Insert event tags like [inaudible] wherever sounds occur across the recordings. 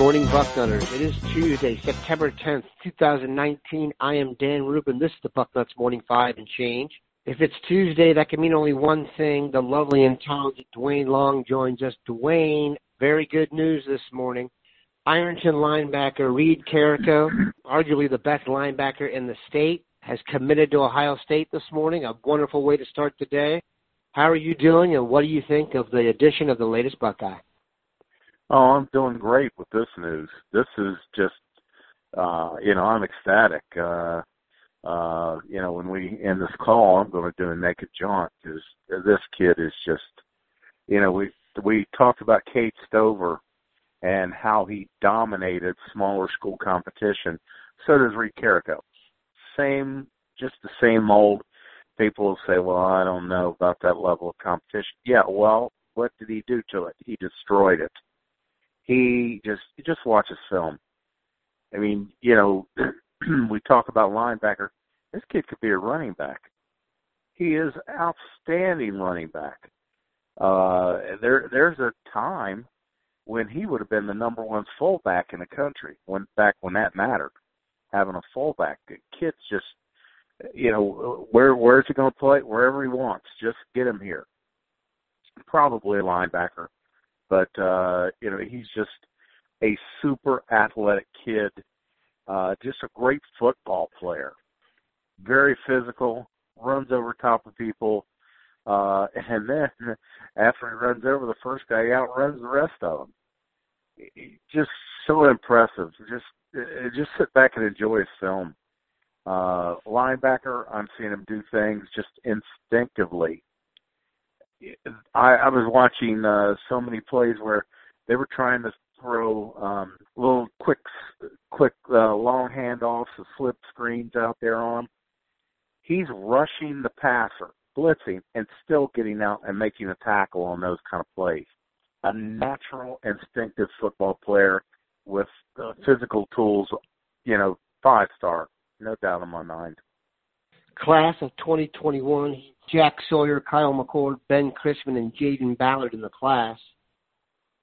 morning, Buck Bucknutters. It is Tuesday, September 10th, 2019. I am Dan Rubin. This is the Bucknuts Morning Five and change. If it's Tuesday, that can mean only one thing. The lovely and talented Duane Long joins us. Duane, very good news this morning. Ironton linebacker Reid Carrico, arguably the best linebacker in the state, has committed to Ohio State this morning. A wonderful way to start the day. How are you doing, and what do you think of the addition of the latest Buckeye? Oh, I'm doing great with this news. This is just, uh, you know, I'm ecstatic. Uh, uh, you know, when we end this call, I'm going to do a naked jaunt because this kid is just, you know, we we talked about Cade Stover and how he dominated smaller school competition. So does Reid Carrico. Same, just the same old. People will say, "Well, I don't know about that level of competition." Yeah, well, what did he do to it? He destroyed it he just you just watches film. I mean, you know, [clears throat] we talk about linebacker. This kid could be a running back. He is outstanding running back. Uh, there, there's a time when he would have been the number one fullback in the country. When back when that mattered, having a fullback. The kid's just, you know, where where's he going to play? Wherever he wants. Just get him here. Probably a linebacker but uh, you know he's just a super athletic kid, uh, just a great football player, very physical, runs over top of people, uh, [laughs] and then after he runs over the first guy, he outruns the rest of them. Just so impressive. Just uh, just sit back and enjoy his film. Uh, linebacker, I'm seeing him do things just instinctively I, I was watching uh, so many plays where they were trying to throw um, little quick, quick uh, long handoffs, the slip screens out there on. He's rushing the passer, blitzing, and still getting out and making a tackle on those kind of plays. A natural, instinctive football player with uh, physical tools, you know, five star, no doubt in my mind. Class of 2021, Jack Sawyer, Kyle McCord, Ben Christman, and Jayden Ballard in the class.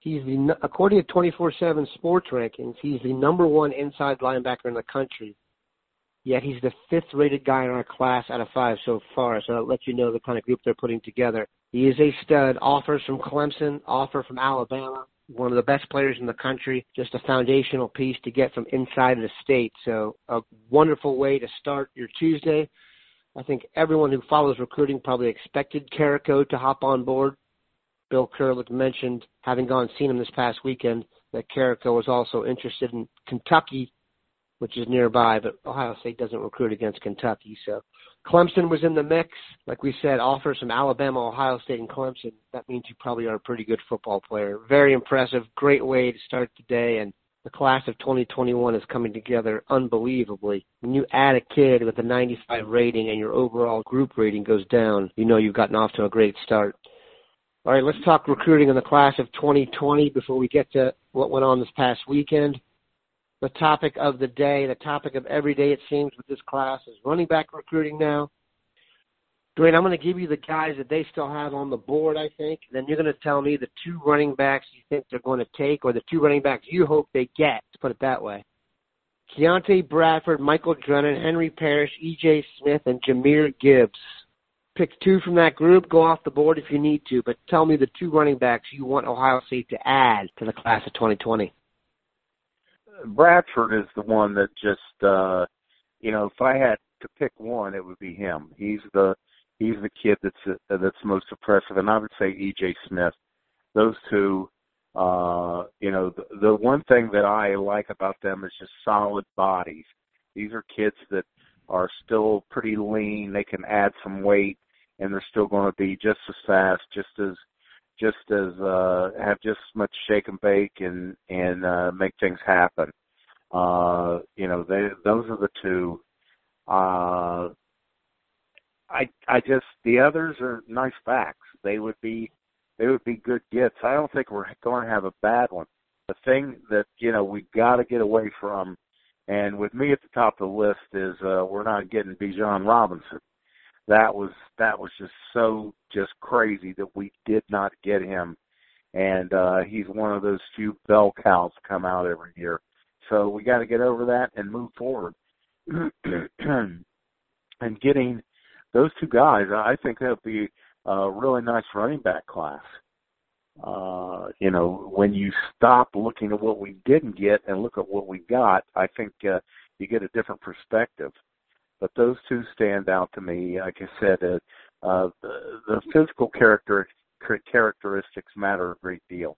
He's the, according to 24/7 Sports rankings, he's the number one inside linebacker in the country. Yet he's the fifth-rated guy in our class out of five so far. So that lets you know the kind of group they're putting together. He is a stud. Offers from Clemson, offer from Alabama. One of the best players in the country. Just a foundational piece to get from inside of the state. So a wonderful way to start your Tuesday. I think everyone who follows recruiting probably expected Carrico to hop on board. Bill Kurelic mentioned, having gone seen him this past weekend, that Carrico was also interested in Kentucky, which is nearby, but Ohio State doesn't recruit against Kentucky. So Clemson was in the mix. Like we said, offers from Alabama, Ohio State, and Clemson. That means you probably are a pretty good football player. Very impressive. Great way to start the day. And the class of 2021 is coming together unbelievably. When you add a kid with a 95 rating and your overall group rating goes down, you know you've gotten off to a great start. All right, let's talk recruiting in the class of 2020 before we get to what went on this past weekend. The topic of the day, the topic of every day it seems with this class is running back recruiting now. Duane, I'm going to give you the guys that they still have on the board, I think. Then you're going to tell me the two running backs you think they're going to take or the two running backs you hope they get, to put it that way. Keontae Bradford, Michael Drennan, Henry Parrish, E.J. Smith, and Jahmyr Gibbs. Pick two from that group. Go off the board if you need to, but tell me the two running backs you want Ohio State to add to the class of 2020. Bradford is the one that just, uh, you know, if I had to pick one, it would be him. He's the he's the kid that's uh, that's most impressive, and I would say E.J. Smith. Those two, uh, you know, the, the one thing that I like about them is just solid bodies. These are kids that are still pretty lean. They can add some weight, and they're still going to be just as fast, just as just as uh, have just as much shake and bake and and uh, make things happen. Uh, you know, they those are the two. Uh, I I just the others are nice backs. They would be they would be good gets. I don't think we're going to have a bad one. The thing that you know we got to get away from, and with me at the top of the list is uh, we're not getting Bijan Robinson. That was that was just so just crazy that we did not get him, and uh, he's one of those few bell cows come out every year. So we got to get over that and move forward. [clears throat] and getting those two guys, I think that would be a really nice running back class. Uh, you know, when you stop looking at what we didn't get and look at what we got, I think uh, you get a different perspective. But those two stand out to me. Like I said, uh, uh, the, the physical character characteristics matter a great deal,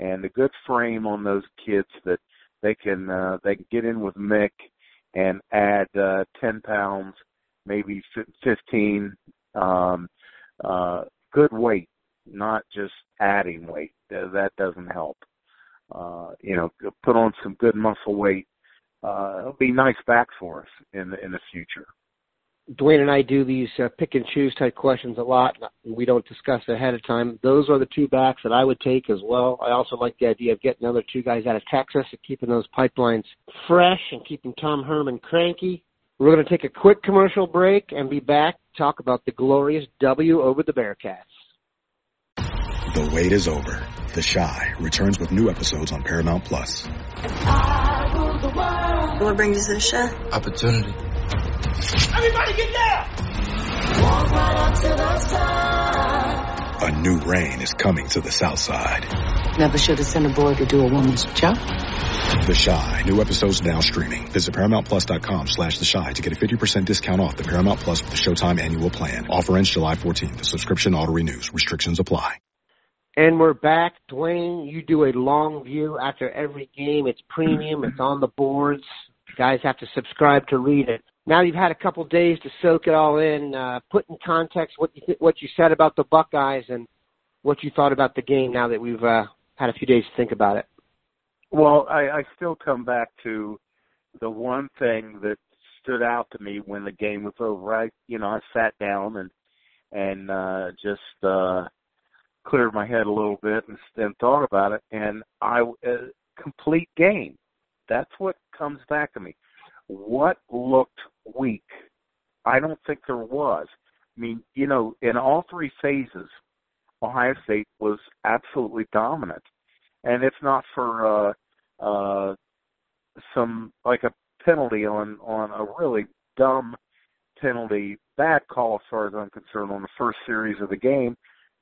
and a good frame on those kids that they can uh, they can get in with Mick and add uh, ten pounds, maybe fifteen. Um, uh, good weight, not just adding weight. That doesn't help. Uh, you know, put on some good muscle weight. Uh, it'll be nice backs for us in the in the future. Duane and I do these uh, pick and choose type questions a lot. We don't discuss ahead of time. Those are the two backs that I would take as well. I also like the idea of getting another two guys out of Texas and keeping those pipelines fresh and keeping Tom Herman cranky. We're going to take a quick commercial break and be back to talk about the glorious W over the Bearcats. The wait is over. The Chi returns with new episodes on Paramount Plus. What brings you to the show? Opportunity. Everybody get down! Walk right up to the side. A new reign is coming to the South Side. Never should have sent a boy to do a woman's job. The Chi. New episodes now streaming. Visit ParamountPlus.com slash The Chi to get a 50% discount off the Paramount Plus with the Showtime annual plan. Offer ends July 14th. The subscription auto renews. Restrictions apply. And we're back. Duane, you do a long view after every game. It's premium. It's on the boards. Guys have to subscribe to read it now you've had a couple days to soak it all in, uh, put in context what you th- what you said about the Buckeyes and what you thought about the game. Now that we've uh, had a few days to think about it. Well, I, I still come back to the one thing that stood out to me when the game was over. I, you know, I sat down and and uh, just uh, cleared my head a little bit and, and thought about it. And I uh, complete game. That's what comes back to me. What looked weak? I don't think there was. I mean, you know, in all three phases, Ohio State was absolutely dominant. And if not for uh uh some like a penalty on on a really dumb penalty, bad call as far as I'm concerned on the first series of the game,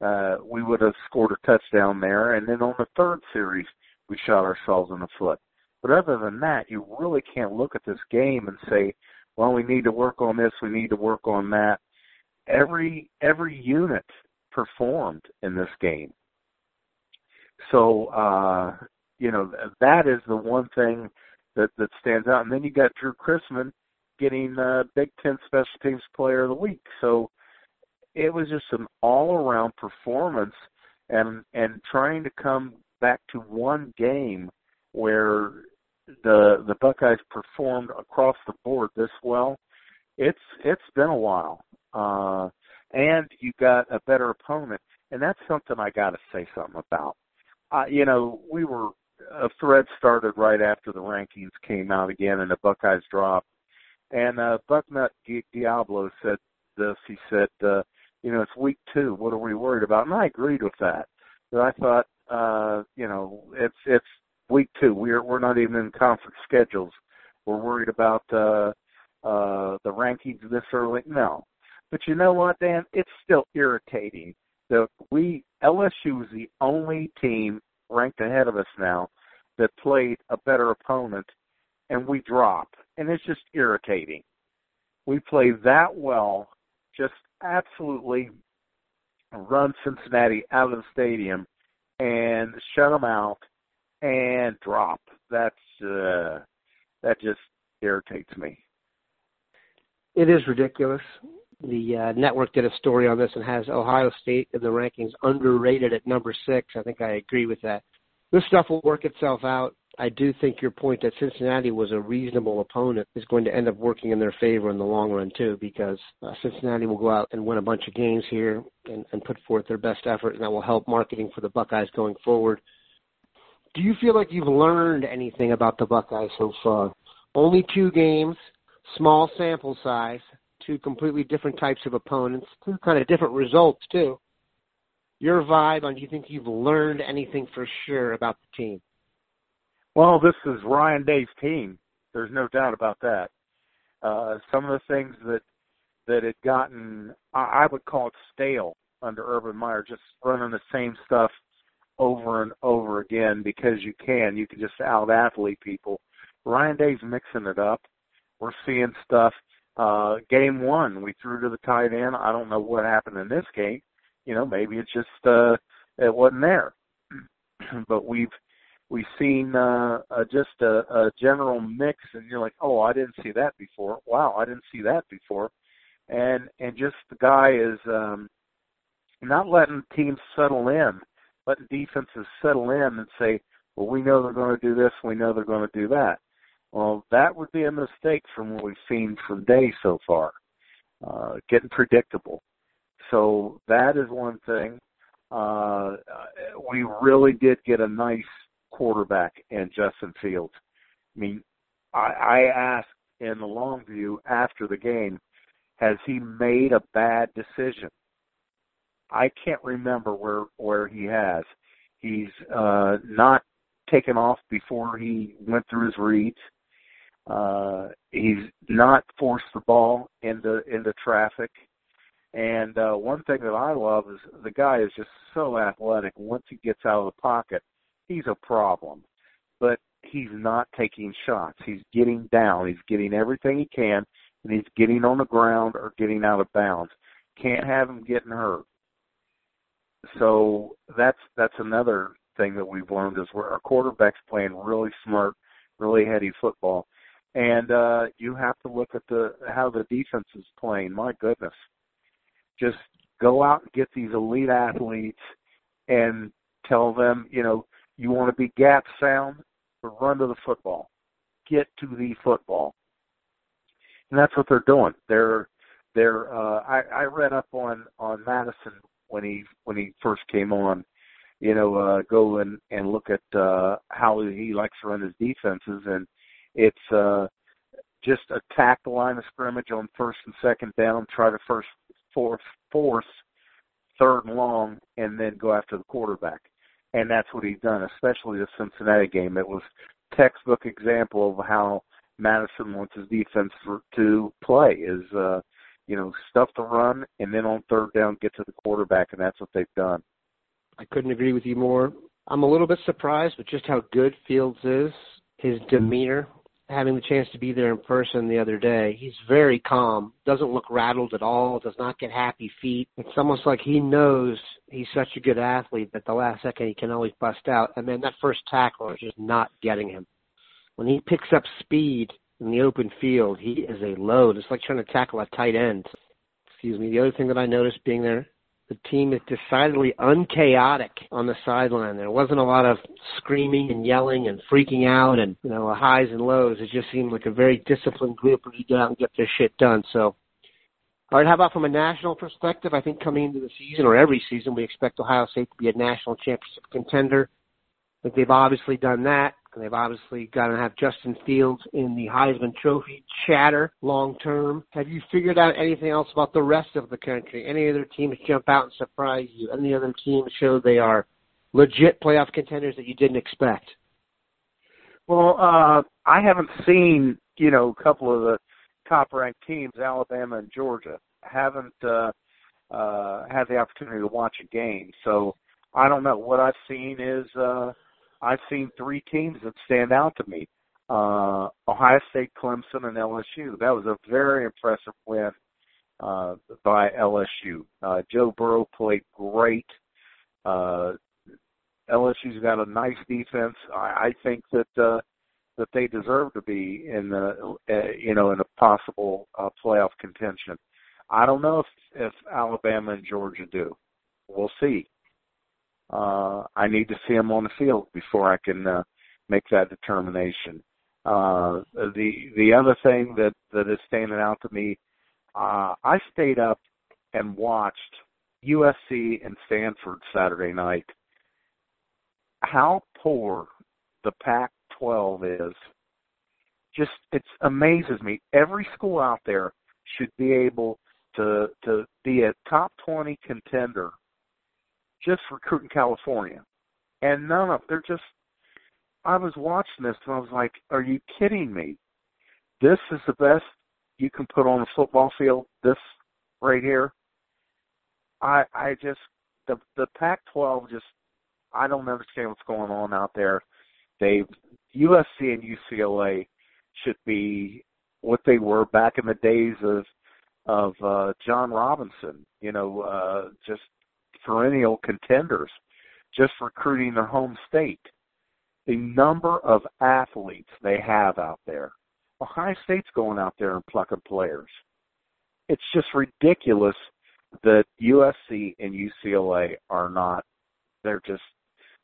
uh we would have scored a touchdown there and then on the third series we shot ourselves in the foot. But other than that, you really can't look at this game and say, well, we need to work on this, we need to work on that. Every every unit performed in this game. So uh, you know that is the one thing that that stands out. And then you got Drew Chrisman getting uh, Big Ten Special Teams Player of the Week. So it was just an all around performance, and and trying to come back to one game where the the Buckeyes performed across the board this well, it's it's been a while. Uh and you got a better opponent. And that's something I gotta say something about. Uh, you know, we were a thread started right after the rankings came out again and the Buckeyes dropped. And uh Bucknut Diablo said this, he said, uh, you know, it's week two, what are we worried about? And I agreed with that. But I thought, uh, you know, it's it's week two. We're we're not even in conference schedules. We're worried about uh, uh, the rankings this early. No, but you know what, Dan? It's still irritating that we LSU was the only team ranked ahead of us now that played a better opponent, and we dropped, and it's just irritating. We played that well, just absolutely run Cincinnati out of the stadium and shut them out and drop. That's uh, that just irritates me. It is ridiculous. The uh, network did a story on this and has Ohio State in the rankings underrated at number six. I think I agree with that. This stuff will work itself out. I do think your point that Cincinnati was a reasonable opponent is going to end up working in their favor in the long run too, because uh, Cincinnati will go out and win a bunch of games here and, and put forth their best effort, and that will help marketing for the Buckeyes going forward do you feel like you've learned anything about the Buckeyes so far? Only two games, small sample size, two completely different types of opponents, two kind of different results too. your vibe on do you think you've learned anything for sure about the team? Well, this is Ryan Day's team. There's no doubt about that. Uh, some of the things that that had gotten, I, I would call it stale under Urban Meyer, just running the same stuff over and over again because you can. You can just out athlete people. Ryan Day's mixing it up. We're seeing stuff. Uh, game one, we threw to the tight end. I don't know what happened in this game. You know, maybe it's just uh, it wasn't there. [clears throat] but we've we've seen uh, uh, just a, a general mix, and you're like, oh, I didn't see that before. Wow, I didn't see that before. And and just the guy is um, not letting teams settle in, letting defenses settle in and say, well, we know they're going to do this, we know they're going to do that. Well, that would be a mistake from what we've seen from Day so far. Uh, getting predictable. So that is one thing. Uh, we really did get a nice quarterback in Justin Fields. I mean, I, I asked in the long view after the game, has he made a bad decision? I can't remember where where he has. He's uh, not taken off before he went through his reads. Uh, he's not forced the ball into into traffic. And uh, one thing that I love is the guy is just so athletic. Once he gets out of the pocket, he's a problem. But he's not taking shots. He's getting down. He's getting everything he can, and he's getting on the ground or getting out of bounds. Can't have him getting hurt. So that's that's another thing that we've learned is where our quarterback's playing really smart, really heady football and uh, you have to look at the how the defense is playing. My goodness, just go out and get these elite athletes and tell them, you know, you want to be gap sound, run to the football, get to the football, and that's what they're doing. They're they're. Uh, I, I read up on on Mattison when he when he first came on. You know, uh, go and and look at uh, how he likes to run his defenses and it's uh, just attack the line of scrimmage on first and second down, try to first force force third and long, and then go after the quarterback. And that's what he's done, especially the Cincinnati game. It was textbook example of how Mattison wants his defense to play is uh you know stuff the run and then on third down get to the quarterback and that's what they've done. I couldn't agree with you more. I'm a little bit surprised with just how good Fields is. His mm-hmm. demeanor having the chance to be there in person the other day. He's very calm, doesn't look rattled at all, does not get happy feet. It's almost like he knows he's such a good athlete that the last second he can always bust out. And then that first tackle is just not getting him. When he picks up speed in the open field, he is a load. It's like trying to tackle a tight end. Excuse me. The other thing that I noticed being there the team is decidedly unchaotic on the sideline. There wasn't a lot of screaming and yelling and freaking out and you know highs and lows. It just seemed like a very disciplined group who get out and get their shit done. So, all right, how about from a national perspective? I think coming into the season or every season, we expect Ohio State to be a national championship contender. I think they've obviously done that. They've obviously got to have Justin Fields in the Heisman Trophy chatter long term. Have you figured out anything else about the rest of the country? Any other teams jump out and surprise you? Any other teams show they are legit playoff contenders that you didn't expect? Well, uh, I haven't seen, you know, a couple of the top ranked teams, Alabama and Georgia. Haven't uh, uh, had the opportunity to watch a game. So I don't know. What I've seen is uh, I've seen three teams that stand out to me. Uh, Ohio State, Clemson, and LSU. That was a very impressive win uh, by LSU. Uh, Joe Burrow played great. Uh, LSU's got a nice defense. I, I think that uh, that they deserve to be in the uh, you know in a possible uh, playoff contention. I don't know if if Alabama and Georgia do. We'll see uh, I need to see him on the field before I can uh, make that determination. Uh, the the other thing that that is standing out to me, uh, I stayed up and watched USC and Stanford Saturday night. How poor the Pac-12 is, just it amazes me. Every school out there should be able to to be a top 20 contender just recruiting California, and none of they're just. I was watching this and I was like, "Are you kidding me? This is the best you can put on a football field. This right here." I I just the the Pac-12 just I don't understand what's going on out there. They USC and UCLA should be what they were back in the days of of uh John Robinson, you know, uh just perennial contenders, just recruiting their home state. The number of athletes they have out there. Ohio State's going out there and plucking players. It's just ridiculous that USC and UCLA are not. They're just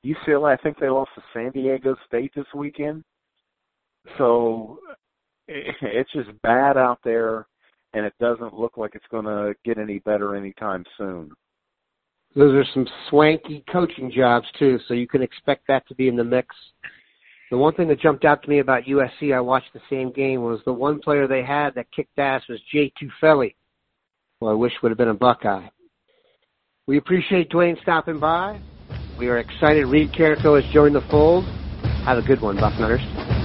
UCLA. I think they lost to San Diego State this weekend. So [laughs] it's just bad out there, and it doesn't look like it's going to get any better anytime soon. Those are some swanky coaching jobs too, so you can expect that to be in the mix. The one thing that jumped out to me about USC, I watched the same game, was the one player they had that kicked ass was Jay Tufele, who I wish would have been a Buckeye. We appreciate Duane stopping by. We are excited Reid Carrico has joined the fold. Have a good one, Bucknutters.